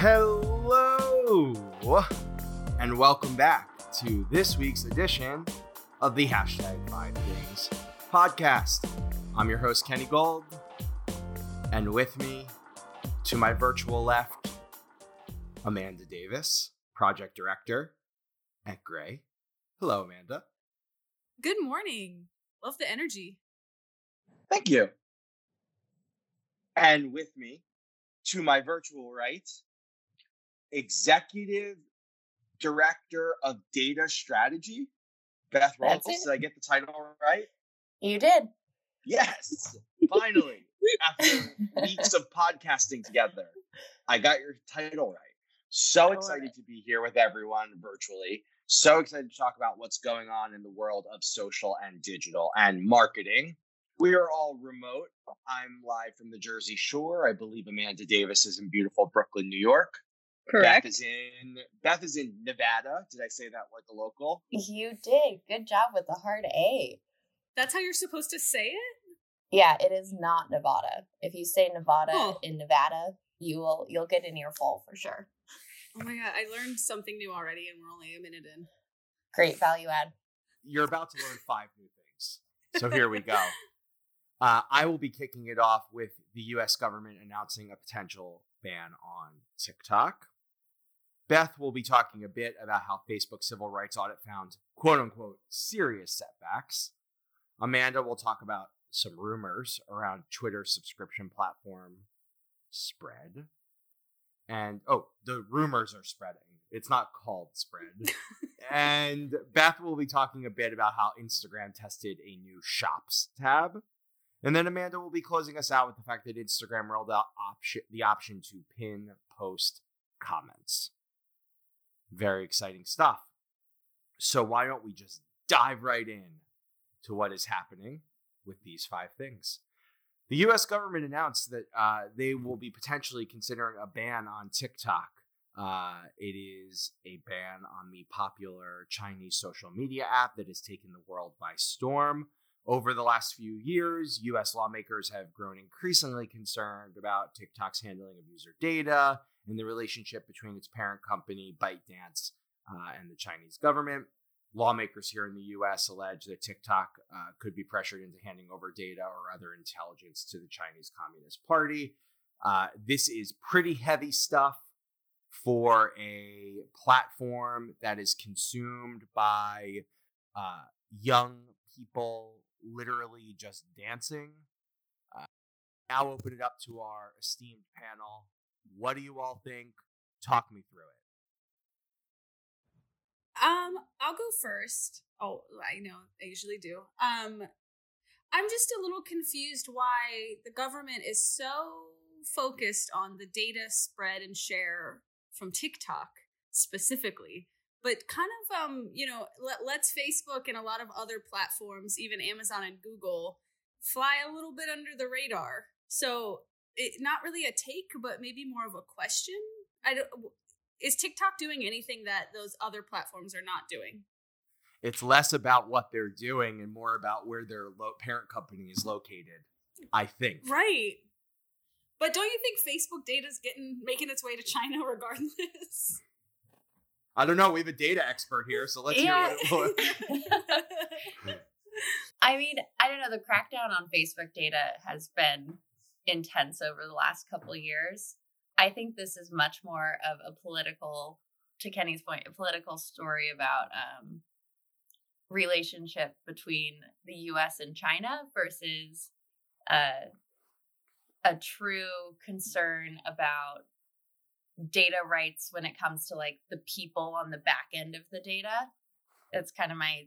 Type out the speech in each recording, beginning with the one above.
Hello, and welcome back to this week's edition of the hashtag Five Things podcast. I'm your host, Kenny Gold, and with me to my virtual left, Amanda Davis, project director at Grey. Hello, Amanda. Good morning. Love the energy. Thank you. And with me to my virtual right, executive director of data strategy, Beth That's Did I get the title right? You did. Yes, finally, after weeks of podcasting together, I got your title right. So excited to be here with everyone virtually. So excited to talk about what's going on in the world of social and digital and marketing. We are all remote. I'm live from the Jersey Shore. I believe Amanda Davis is in beautiful Brooklyn, New York. Correct. Beth is in Beth is in Nevada. Did I say that like a local? You did. Good job with the hard A. That's how you're supposed to say it? Yeah, it is not Nevada. If you say Nevada Oh. in Nevada, you will you'll get an earful for sure. Oh my god, I learned something new already and we're only a minute in. Great value add. you're about to learn five new things. So here we go. Uh, I will be kicking it off with the US government announcing a potential ban on TikTok. Beth will be talking a bit about how Facebook's civil rights audit found quote unquote serious setbacks. Amanda will talk about some rumors around Twitter subscription platform spread. And oh, the rumors are spreading. It's not called spread. and Beth will be talking a bit about how Instagram tested a new shops tab. And then Amanda will be closing us out with the fact that Instagram rolled out option the option to pin post comments. Very exciting stuff. So why don't we just dive right in to what is happening with these five things? The U.S. government announced that uh, they will be potentially considering a ban on TikTok. Uh, it is a ban on the popular Chinese social media app that has taken the world by storm. Over the last few years, US lawmakers have grown increasingly concerned about TikTok's handling of user data and the relationship between its parent company, ByteDance, uh, and the Chinese government. Lawmakers here in the US allege that TikTok uh, could be pressured into handing over data or other intelligence to the Chinese Communist Party. Uh, this is pretty heavy stuff for a platform that is consumed by uh, young people literally just dancing. Uh, now open it up to our esteemed panel. What do you all think? Talk me through it. Um, I'll go first. Oh, I know, I usually do. Um, I'm just a little confused why the government is so focused on the data spread and share from TikTok specifically, but kind of um, you know, let's Facebook and a lot of other platforms, even Amazon and Google, fly a little bit under the radar. So, it, not really a take, but maybe more of a question. I don't. Is TikTok doing anything that those other platforms are not doing? It's less about what they're doing and more about where their lo- parent company is located. I think. Right. But don't you think Facebook data's getting making its way to China regardless? I don't know. We have a data expert here, so let's Yeah. hear what. I mean, I don't know. The crackdown on Facebook data has been intense over the last couple years. I think this is much more of a political, to Kenny's point, a political story about um, relationship between the U.S. and China versus uh, a true concern about data rights when it comes to like the people on the back end of the data. That's kind of my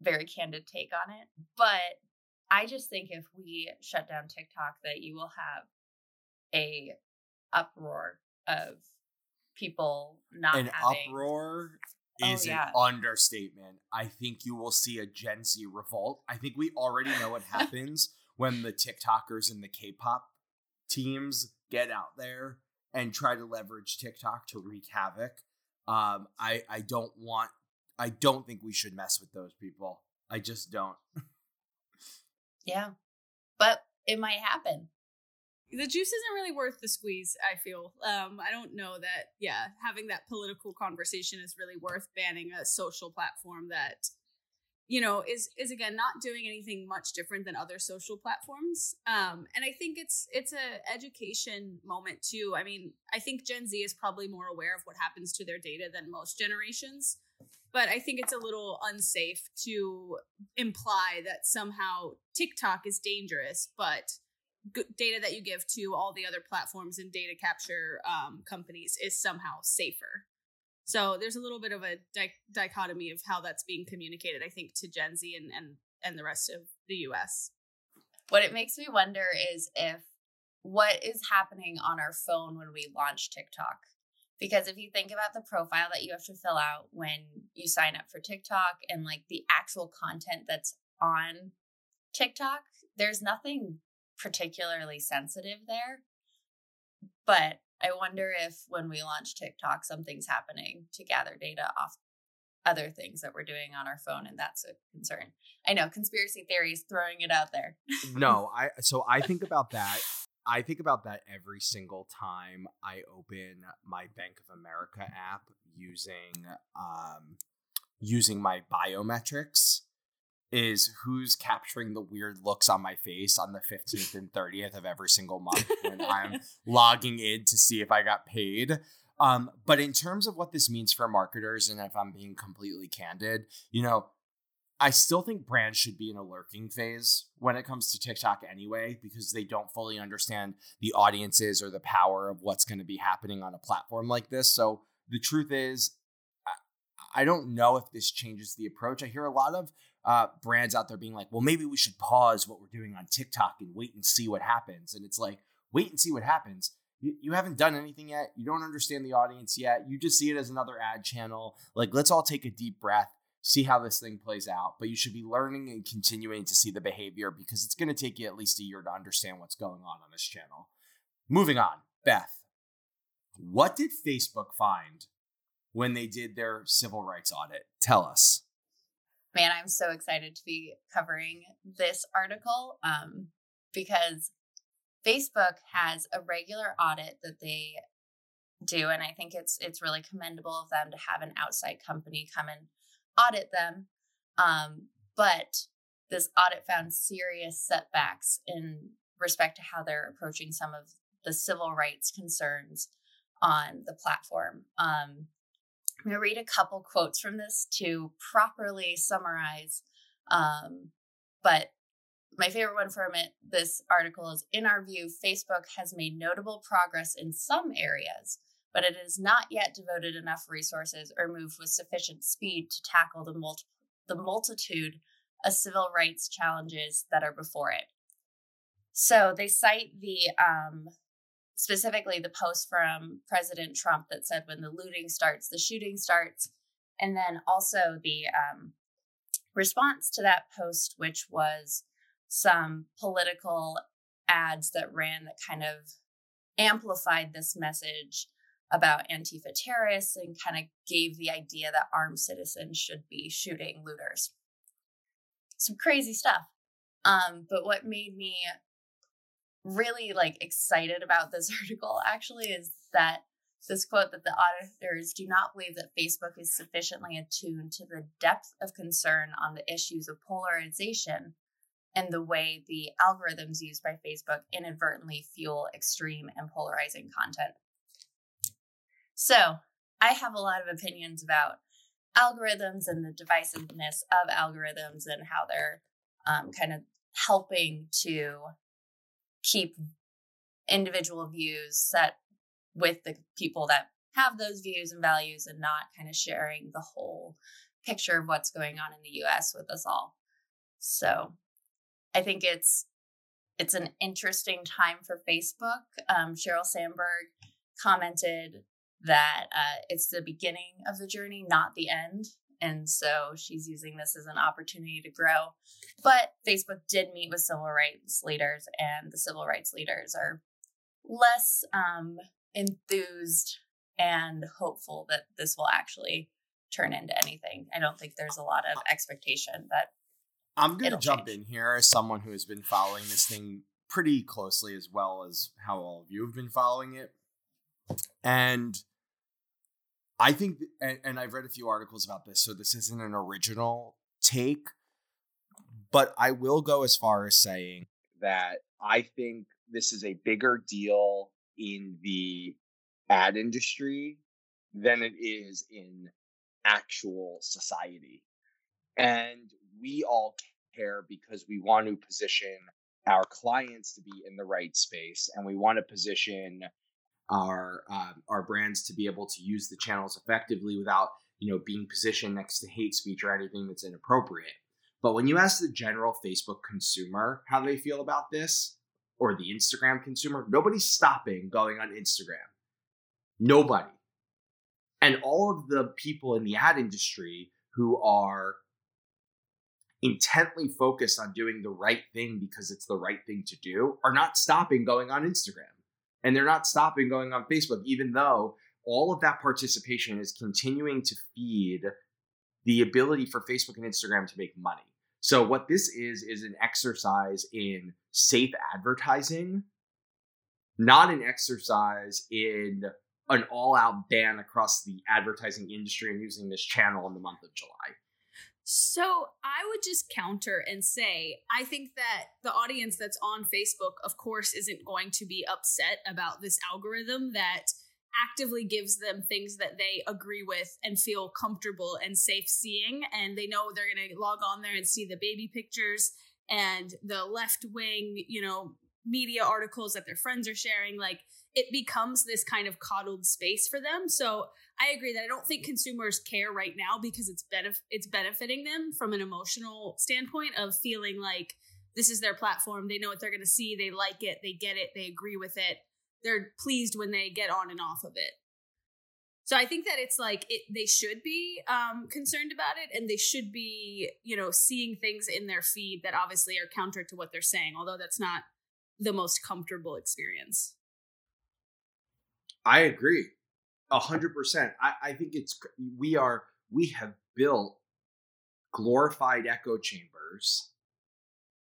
very candid take on it. But I just think if we shut down TikTok, that you will have a uproar of people not An having uproar Oh, is yeah. an understatement. I think you will see a Gen Z revolt. I think we already know what happens when the TikTokers and the K-pop teams get out there and try to leverage TikTok to wreak havoc. Um, I I don't want. I don't think we should mess with those people. I just don't. Yeah. But it might happen. the juice isn't really worth the squeeze i feel um i don't know that yeah having that political conversation is really worth banning a social platform that you know is is again not doing anything much different than other social platforms um and i think it's it's a education moment too i mean i think gen z is probably more aware of what happens to their data than most generations but i think it's a little unsafe to imply that somehow tiktok is dangerous but data that you give to all the other platforms and data capture um, companies is somehow safer so there's a little bit of a di- dichotomy of how that's being communicated, I think, to Gen Z and, and and the rest of the US. What it makes me wonder is if what is happening on our phone when we launch TikTok. Because if you think about the profile that you have to fill out when you sign up for TikTok and like the actual content that's on TikTok, there's nothing particularly sensitive there. But I wonder if when we launch TikTok, something's happening to gather data off other things that we're doing on our phone, and that's a concern. I know conspiracy theories throwing it out there. no, I so I think about that. I think about that every single time I open my Bank of America app using um using my biometrics is who's capturing the weird looks on my face on the 15th and 30th of every single month when I'm logging in to see if I got paid. Um, but in terms of what this means for marketers, and if I'm being completely candid, you know, I still think brands should be in a lurking phase when it comes to TikTok anyway, because they don't fully understand the audiences or the power of what's going to be happening on a platform like this. So the truth is, I don't know if this changes the approach. I hear a lot of uh, brands out there being like, well, maybe we should pause what we're doing on TikTok and wait and see what happens. And it's like, wait and see what happens. You, you haven't done anything yet. You don't understand the audience yet. You just see it as another ad channel. Like, let's all take a deep breath, see how this thing plays out. But you should be learning and continuing to see the behavior because it's going to take you at least a year to understand what's going on on this channel. Moving on, Beth, what did Facebook find when they did their civil rights audit? Tell us man, I'm so excited to be covering this article um, because Facebook has a regular audit that they do, and I think it's it's really commendable of them to have an outside company come and audit them. Um, but this audit found serious setbacks in respect to how they're approaching some of the civil rights concerns on the platform. Um, I'm going to read a couple quotes from this to properly summarize. Um, but my favorite one from it, this article is In our view, Facebook has made notable progress in some areas, but it has not yet devoted enough resources or moved with sufficient speed to tackle the, multi- the multitude of civil rights challenges that are before it. So they cite the um, specifically the post from President Trump that said, when the looting starts, the shooting starts. And then also the um, response to that post, which was some political ads that ran that kind of amplified this message about Antifa terrorists and kind of gave the idea that armed citizens should be shooting looters. Some crazy stuff. Um, but what made me really like excited about this article actually is that this quote that the auditors do not believe that Facebook is sufficiently attuned to the depth of concern on the issues of polarization and the way the algorithms used by Facebook inadvertently fuel extreme and polarizing content. So, I have a lot of opinions about algorithms and the divisiveness of algorithms and how they're um, kind of helping to keep individual views set with the people that have those views and values and not kind of sharing the whole picture of what's going on in the US with us all. So I think it's it's an interesting time for Facebook. Um, Sheryl Sandberg commented that uh, it's the beginning of the journey, not the end. And so she's using this as an opportunity to grow. But Facebook did meet with civil rights leaders, and the civil rights leaders are less um, enthused and hopeful that this will actually turn into anything. I don't think there's a lot of expectation that I'm going to jump change. in here as someone who has been following this thing pretty closely as well as how all of you have been following it. And I think, and, and I've read a few articles about this, so this isn't an original take, but I will go as far as saying that I think this is a bigger deal in the ad industry than it is in actual society. And we all care because we want to position our clients to be in the right space and we want to position our uh, our brands to be able to use the channels effectively without you know being positioned next to hate speech or anything that's inappropriate. But when you ask the general facebook consumer how they feel about this or the instagram consumer nobody's stopping going on instagram. Nobody. And all of the people in the ad industry who are intently focused on doing the right thing because it's the right thing to do are not stopping going on Instagram. And they're not stopping going on Facebook, even though all of that participation is continuing to feed the ability for Facebook and Instagram to make money. So, what this is, is an exercise in safe advertising, not an exercise in an all out ban across the advertising industry and using this channel in the month of July. So I would just counter and say, I think that the audience that's on Facebook, of course, isn't going to be upset about this algorithm that actively gives them things that they agree with and feel comfortable and safe seeing. And they know they're going to log on there and see the baby pictures and the left wing, you know, media articles that their friends are sharing. Like it becomes this kind of coddled space for them. So I agree that I don't think consumers care right now because it's benef- it's benefiting them from an emotional standpoint of feeling like this is their platform. They know what they're going to see. They like it. They get it. They agree with it. They're pleased when they get on and off of it. So I think that it's like it, they should be um, concerned about it, and they should be, you know, seeing things in their feed that obviously are counter to what they're saying. Although that's not the most comfortable experience. I agree, hundred percent. I think it's we are we have built glorified echo chambers,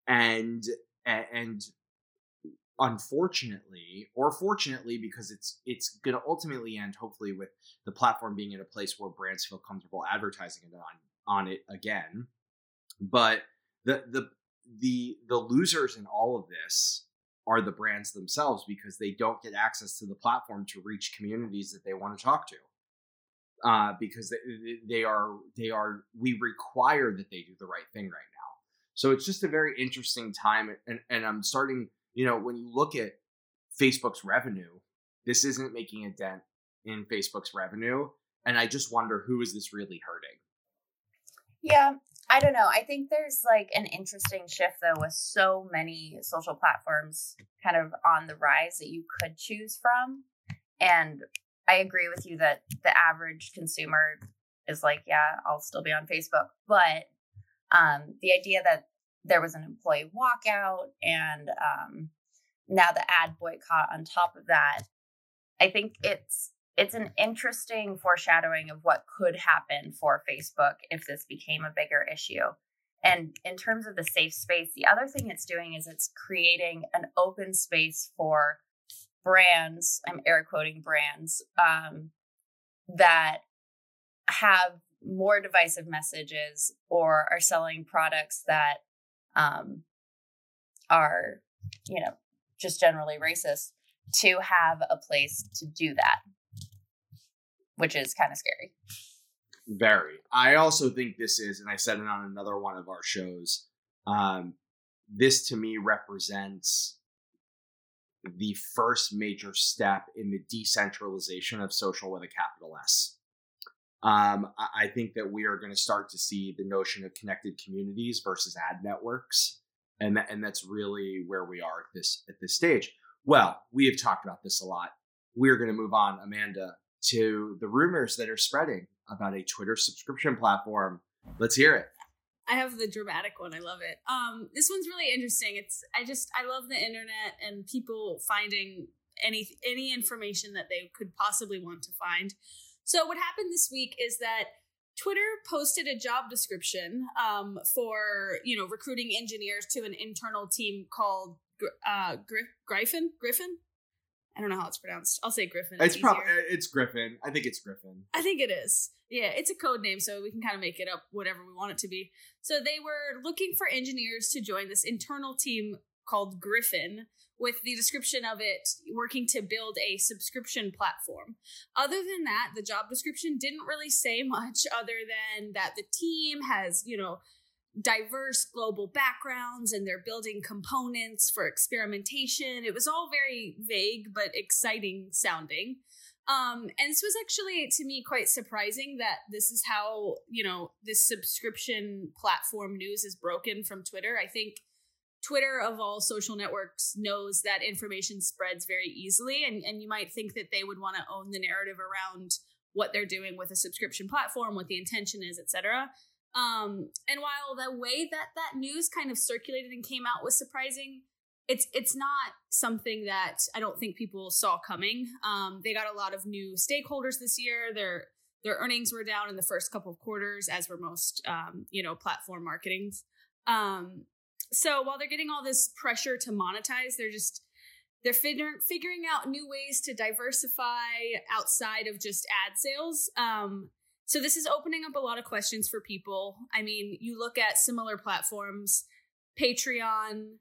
and and unfortunately or fortunately because it's it's going to ultimately end hopefully with the platform being in a place where brands feel comfortable advertising it on on it again but the the the the losers in all of this are the brands themselves because they don't get access to the platform to reach communities that they want to talk to. Uh, because they, they are they are we require that they do the right thing right now. So it's just a very interesting time, and and I'm starting. You know, when you look at Facebook's revenue, this isn't making a dent in Facebook's revenue, and I just wonder who is this really hurting. Yeah, I don't know. I think there's like an interesting shift though with so many social platforms kind of on the rise that you could choose from. And I agree with you that the average consumer is like, yeah, I'll still be on Facebook. But um, the idea that there was an employee walkout and um, now the ad boycott on top of that, I think it's it's an interesting foreshadowing of what could happen for Facebook if this became a bigger issue. And in terms of the safe space, the other thing it's doing is it's creating an open space for brands, I'm air quoting brands, um, that have more divisive messages or are selling products that um, are, you know, just generally racist to have a place to do that which is kind of scary. Very. I also think this is, and I said it on another one of our shows. Um, this to me represents the first major step in the decentralization of social with a capital S. Um, I think that we are going to start to see the notion of connected communities versus ad networks, and that, and that's really where we are at this at this stage. Well, we have talked about this a lot. We're going to move on, Amanda, to the rumors that are spreading about a Twitter subscription platform. Let's hear it. I have the dramatic one. I love it. Um, this one's really interesting. It's I just I love the internet and people finding any any information that they could possibly want to find. So what happened this week is that Twitter posted a job description um, for you know recruiting engineers to an internal team called uh, Griffin. Griffin. I don't know how it's pronounced. I'll say Griffin. It's probably uh, it's Griffin. I think it's Griffin. I think it is. Yeah, it's a code name, so we can kind of make it up whatever we want it to be. So they were looking for engineers to join this internal team called Griffin, with the description of it working to build a subscription platform. Other than that, the job description didn't really say much other than that the team has, you know, diverse global backgrounds and they're building components for experimentation. It was all very vague but exciting sounding. Um, and this was actually to me quite surprising that this is how, you know, this subscription platform news is broken from Twitter. I think Twitter of all social networks knows that information spreads very easily and, and you might think that they would want to own the narrative around what they're doing with a subscription platform, what the intention is, etc. Um, and while the way that that news kind of circulated and came out was surprising, it's it's not something that I don't think people saw coming. Um, they got a lot of new stakeholders this year. Their their earnings were down in the first couple of quarters, as were most um, you know platform marketings. Um, so while they're getting all this pressure to monetize, they're just they're figuring figuring out new ways to diversify outside of just ad sales. Um, so this is opening up a lot of questions for people. I mean, you look at similar platforms, Patreon,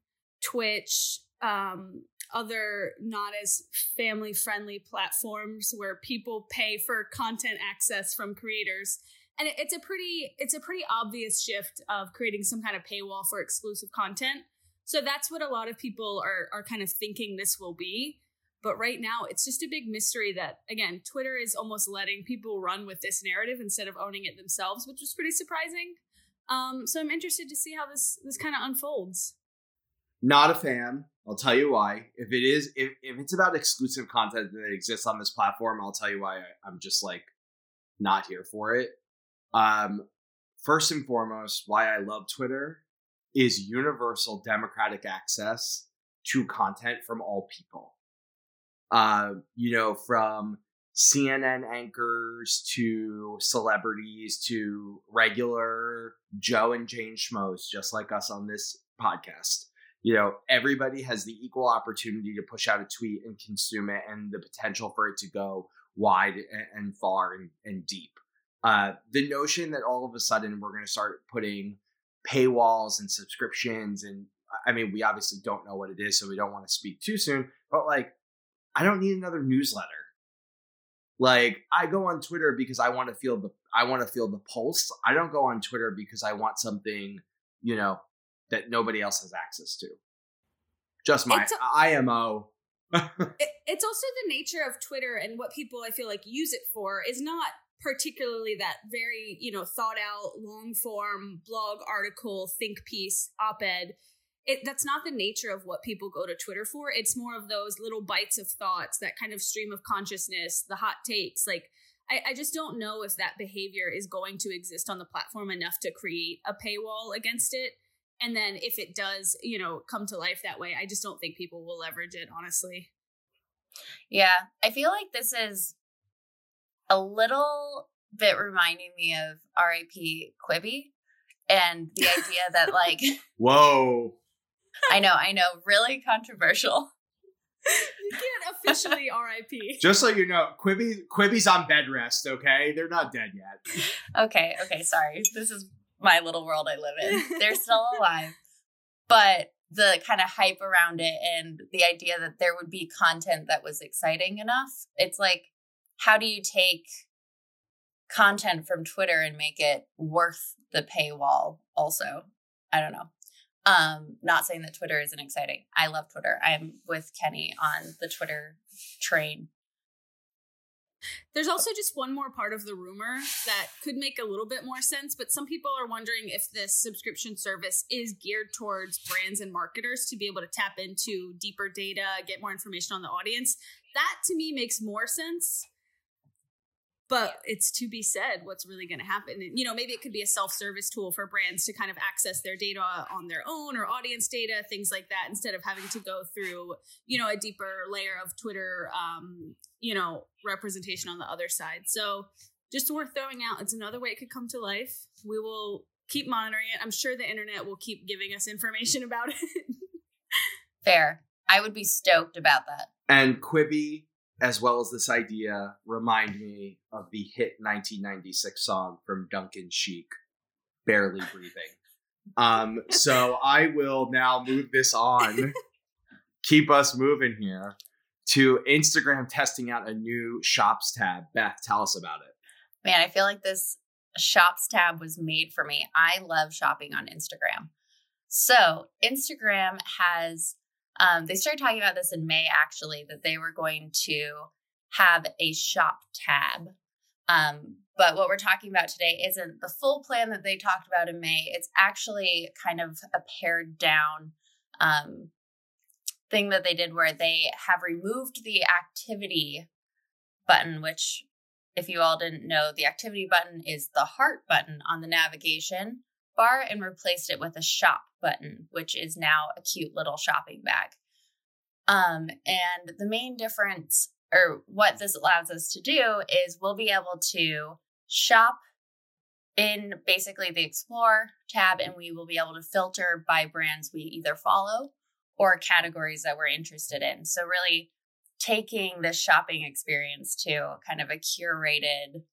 Twitch, um, other not as family friendly platforms where people pay for content access from creators. And it's a pretty it's a pretty obvious shift of creating some kind of paywall for exclusive content. So that's what a lot of people are are kind of thinking this will be but right now, it's just a big mystery that, again, Twitter is almost letting people run with this narrative instead of owning it themselves, which was pretty surprising. Um, so I'm interested to see how this this kind of unfolds. Not a fan. I'll tell you why. If it is, if, if it's about exclusive content that exists on this platform, I'll tell you why I, I'm just like not here for it. Um, first and foremost, why I love Twitter is universal democratic access to content from all people uh, you know, from CNN anchors to celebrities to regular Joe and Jane schmoes, just like us on this podcast. You know, everybody has the equal opportunity to push out a tweet and consume it, and the potential for it to go wide and, far and, and deep. Uh, the notion that all of a sudden we're going to start putting paywalls and subscriptions, and I mean, we obviously don't know what it is, so we don't want to speak too soon, but like I don't need another newsletter. Like I go on Twitter because I want to feel the I want to feel the pulse. I don't go on Twitter because I want something, you know, that nobody else has access to. Just my it's a, IMO. it, it's also the nature of Twitter and what people I feel like use it for is not particularly that very, you know, thought out long form blog article, think piece, op-ed it, that's not the nature of what people go to Twitter for. It's more of those little bites of thoughts, that kind of stream of consciousness, the hot takes. Like, I, I just don't know if that behavior is going to exist on the platform enough to create a paywall against it. And then if it does, you know, come to life that way, I just don't think people will leverage it, honestly. Yeah. I feel like this is a little bit reminding me of RIP Quibi and the idea that like whoa I know, I know. Really controversial. you can't officially RIP. Just so you know, Quibi Quibi's on bed rest, okay? They're not dead yet. Okay, okay, sorry. This is my little world I live in. They're still alive. But the kind of hype around it and the idea that there would be content that was exciting enough. It's like, how do you take content from Twitter and make it worth the paywall also? I don't know. Um, not saying that Twitter isn't exciting. I love Twitter. I'm with Kenny on the Twitter train. There's also just one more part of the rumor that could make a little bit more sense, but some people are wondering if this subscription service is geared towards brands and marketers to be able to tap into deeper data, get more information on the audience. That to me makes more sense but it's to be said what's really going to happen. And, you know maybe it could be a self-service tool for brands to kind of access their data on their own or audience data things like that instead of having to go through you know a deeper layer of twitter um, you know representation on the other side. So just worth throwing out. It's another way it could come to life. We will keep monitoring it. I'm sure the internet will keep giving us information about it. Fair. I would be stoked about that. And Quibi, as well as this idea, remind me of the hit 1996 song from Duncan Sheik, Barely Breathing. Um, so I will now move this on, keep us moving here to Instagram testing out a new shops tab. Beth, tell us about it. Man, I feel like this shops tab was made for me. I love shopping on Instagram. So, Instagram has, um, they started talking about this in May actually, that they were going to have a shop tab. Um, but what we're talking about today isn't the full plan that they talked about in May. It's actually kind of a pared down um, thing that they did where they have removed the activity button, which, if you all didn't know, the activity button is the heart button on the navigation bar and replaced it with a shop button, which is now a cute little shopping bag. Um, and the main difference, or what this allows us to do, is we'll be able to shop in basically the Explore tab, and we will be able to filter by brands we either follow or categories that we're interested in. So, really taking this shopping experience to kind of a curated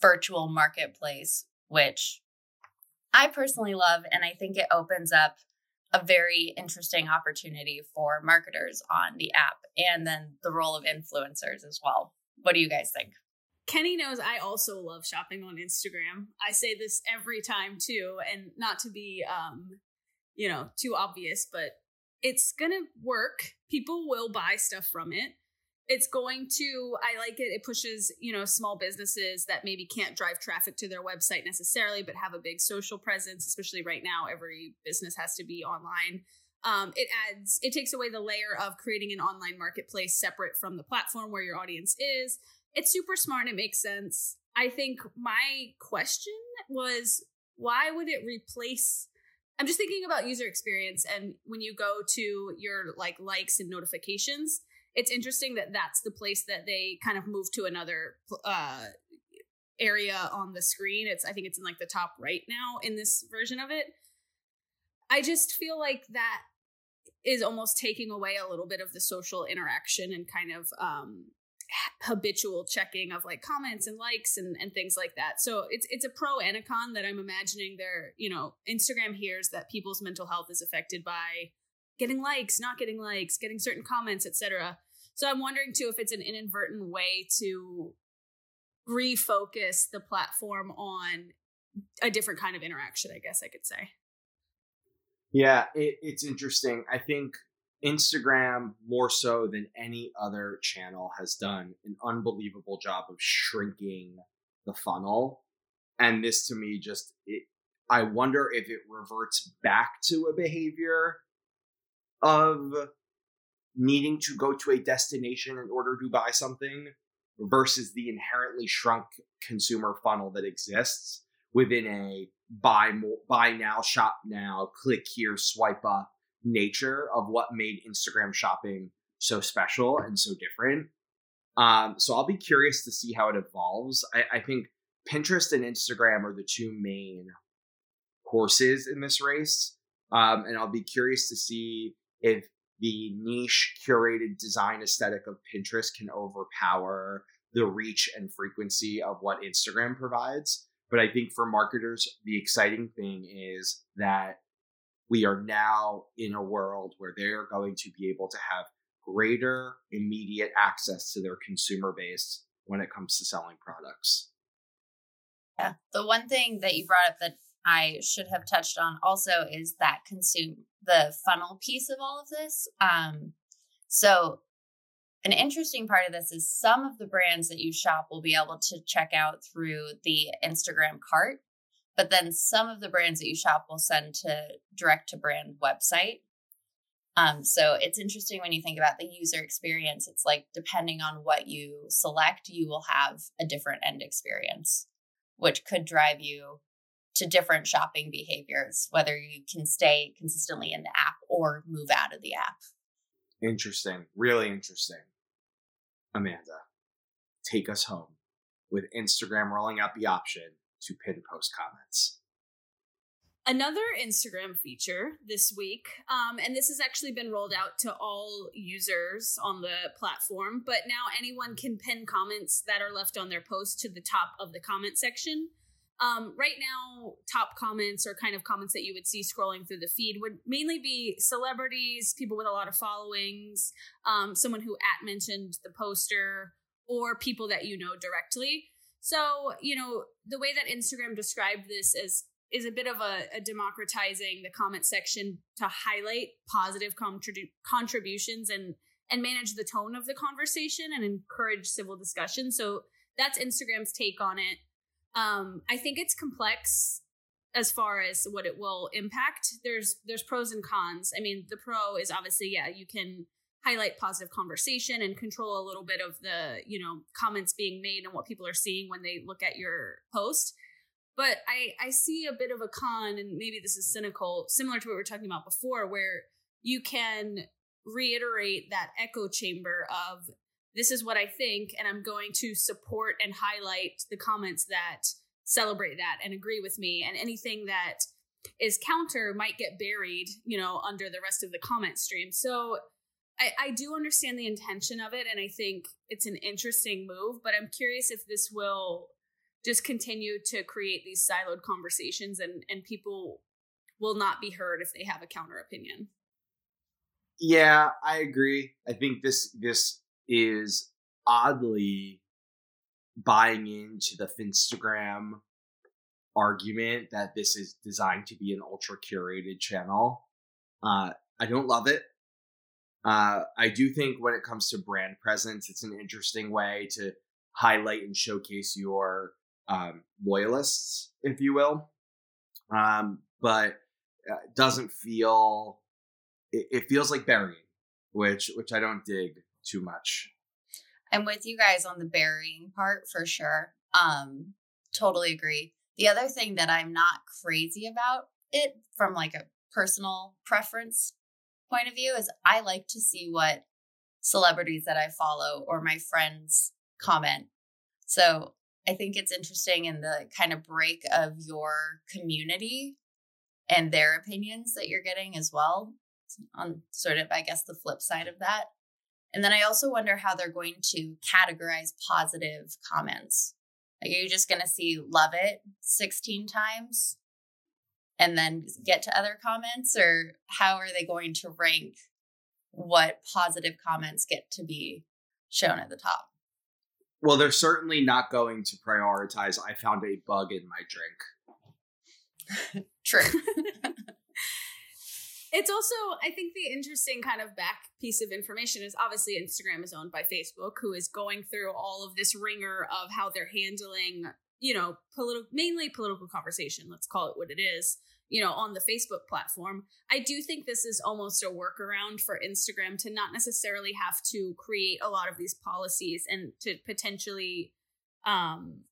virtual marketplace, which I personally love. And I think it opens up a very interesting opportunity for marketers on the app and then the role of influencers as well. What do you guys think? Kenny knows I also love shopping on Instagram. I say this every time too, and not to be um, you know, too obvious, but it's gonna work. People will buy stuff from it. It's going to, I like it. It pushes, you know, small businesses that maybe can't drive traffic to their website necessarily, but have a big social presence, especially right now. Every business has to be online. Um, it adds, it takes away the layer of creating an online marketplace separate from the platform where your audience is. It's super smart it makes sense. I think my question was why would it replace I'm just thinking about user experience and when you go to your like likes and notifications, it's interesting that that's the place that they kind of move to another uh area on the screen. It's I think it's in like the top right now in this version of it. I just feel like that is almost taking away a little bit of the social interaction and kind of um habitual checking of like comments and likes and, and things like that. So it's it's a pro and a con that I'm imagining there, you know, Instagram hears that people's mental health is affected by getting likes, not getting likes, getting certain comments, etc. So I'm wondering too if it's an inadvertent way to refocus the platform on a different kind of interaction, I guess I could say. Yeah, it, it's interesting. I think Instagram, more so than any other channel, has done an unbelievable job of shrinking the funnel. And this to me just, it, I wonder if it reverts back to a behavior of needing to go to a destination in order to buy something versus the inherently shrunk consumer funnel that exists within a buy more, buy now, shop now, click here, swipe up nature of what made Instagram shopping so special and so different. Um, so I'll be curious to see how it evolves. I, I think Pinterest and Instagram are the two main horses in this race. Um, and I'll be curious to see if the niche curated design aesthetic of Pinterest can overpower the reach and frequency of what Instagram provides. But I think for marketers, the exciting thing is that we are now in a world where they're going to be able to have greater immediate access to their consumer base when it comes to selling products. Yeah. The one thing that you brought up that I should have touched on also is that consume the funnel piece of all of this. Um, so an interesting part of this is some of the brands that you shop will be able to check out through the Instagram cart but then some of the brands that you shop will send to direct to brand website. Um, so it's interesting when you think about the user experience. It's like depending on what you select, you will have a different end experience, which could drive you to different shopping behaviors, whether you can stay consistently in the app or move out of the app. Interesting. Really interesting. Amanda, take us home with Instagram rolling out the option to pin post comments. another Instagram feature this week, um, and this has actually been rolled out to all users on the platform. But now anyone can pin comments that are left on their post to the top of the comment section. Um, right now, top comments or kind of comments that you would see scrolling through the feed would mainly be celebrities, people with a lot of followings, um, someone who at mentioned the poster, or people that you know directly. So, you know, the way that Instagram described this is is a bit of a, a democratizing the comment section to highlight positive contribu- contributions and and manage the tone of the conversation and encourage civil discussion. So that's Instagram's take on it. Um, I think it's complex as far as what it will impact. There's there's pros and cons. I mean, the pro is obviously yeah, you can highlight positive conversation and control a little bit of the you know comments being made and what people are seeing when they look at your post but i i see a bit of a con and maybe this is cynical similar to what we were talking about before where you can reiterate that echo chamber of this is what i think and i'm going to support and highlight the comments that celebrate that and agree with me and anything that is counter might get buried you know under the rest of the comment stream so I, I do understand the intention of it, and I think it's an interesting move. But I'm curious if this will just continue to create these siloed conversations, and and people will not be heard if they have a counter opinion. Yeah, I agree. I think this this is oddly buying into the Finstagram argument that this is designed to be an ultra curated channel. Uh, I don't love it. Uh, I do think when it comes to brand presence, it's an interesting way to highlight and showcase your um, loyalists, if you will. Um, but uh, doesn't feel it, it feels like burying, which which I don't dig too much. I'm with you guys on the burying part for sure. Um, totally agree. The other thing that I'm not crazy about it from like a personal preference point of view is I like to see what celebrities that I follow or my friends comment. So I think it's interesting in the kind of break of your community and their opinions that you're getting as well on sort of I guess the flip side of that. And then I also wonder how they're going to categorize positive comments. Like, are you just going to see love it 16 times? and then get to other comments or how are they going to rank what positive comments get to be shown at the top well they're certainly not going to prioritize i found a bug in my drink true it's also i think the interesting kind of back piece of information is obviously instagram is owned by facebook who is going through all of this ringer of how they're handling you know political mainly political conversation let's call it what it is you know, on the Facebook platform. I do think this is almost a workaround for Instagram to not necessarily have to create a lot of these policies and to potentially um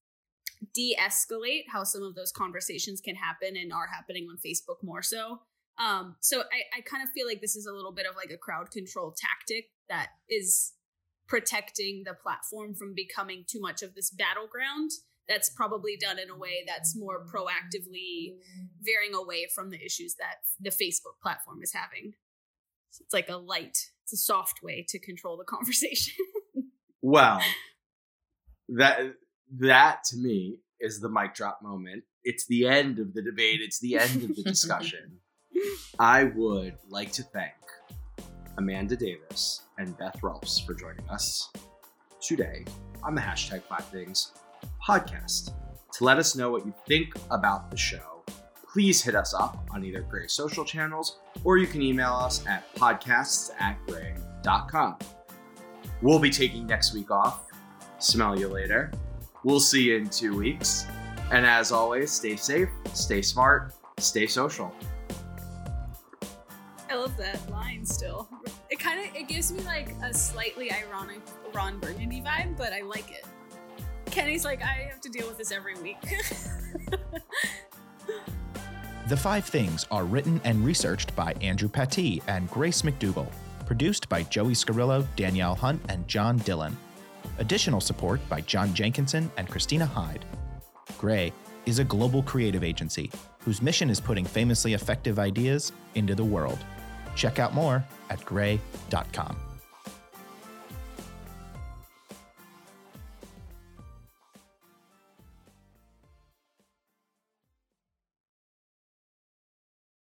de-escalate how some of those conversations can happen and are happening on Facebook more so. Um, so I, I kind of feel like this is a little bit of like a crowd control tactic that is protecting the platform from becoming too much of this battleground that's probably done in a way that's more proactively veering away from the issues that the Facebook platform is having. So it's like a light, it's a soft way to control the conversation. well, that that to me is the mic drop moment. It's the end of the debate, it's the end of the discussion. I would like to thank Amanda Davis and Beth Rolfs for joining us today on the hashtag five things podcast. To let us know what you think about the show, please hit us up on either Grey social channels or you can email us at podcasts at grey.com. We'll be taking next week off. Smell you later. We'll see you in two weeks. And as always, stay safe, stay smart, stay social. Love that line still. It kind of it gives me like a slightly ironic Ron Burgundy vibe, but I like it. Kenny's like, I have to deal with this every week. the Five Things are written and researched by Andrew Pattee and Grace McDougall. Produced by Joey Scarillo, Danielle Hunt, and John Dillon. Additional support by John Jenkinson and Christina Hyde. Grey is a global creative agency whose mission is putting famously effective ideas into the world. Check out more at grey.com.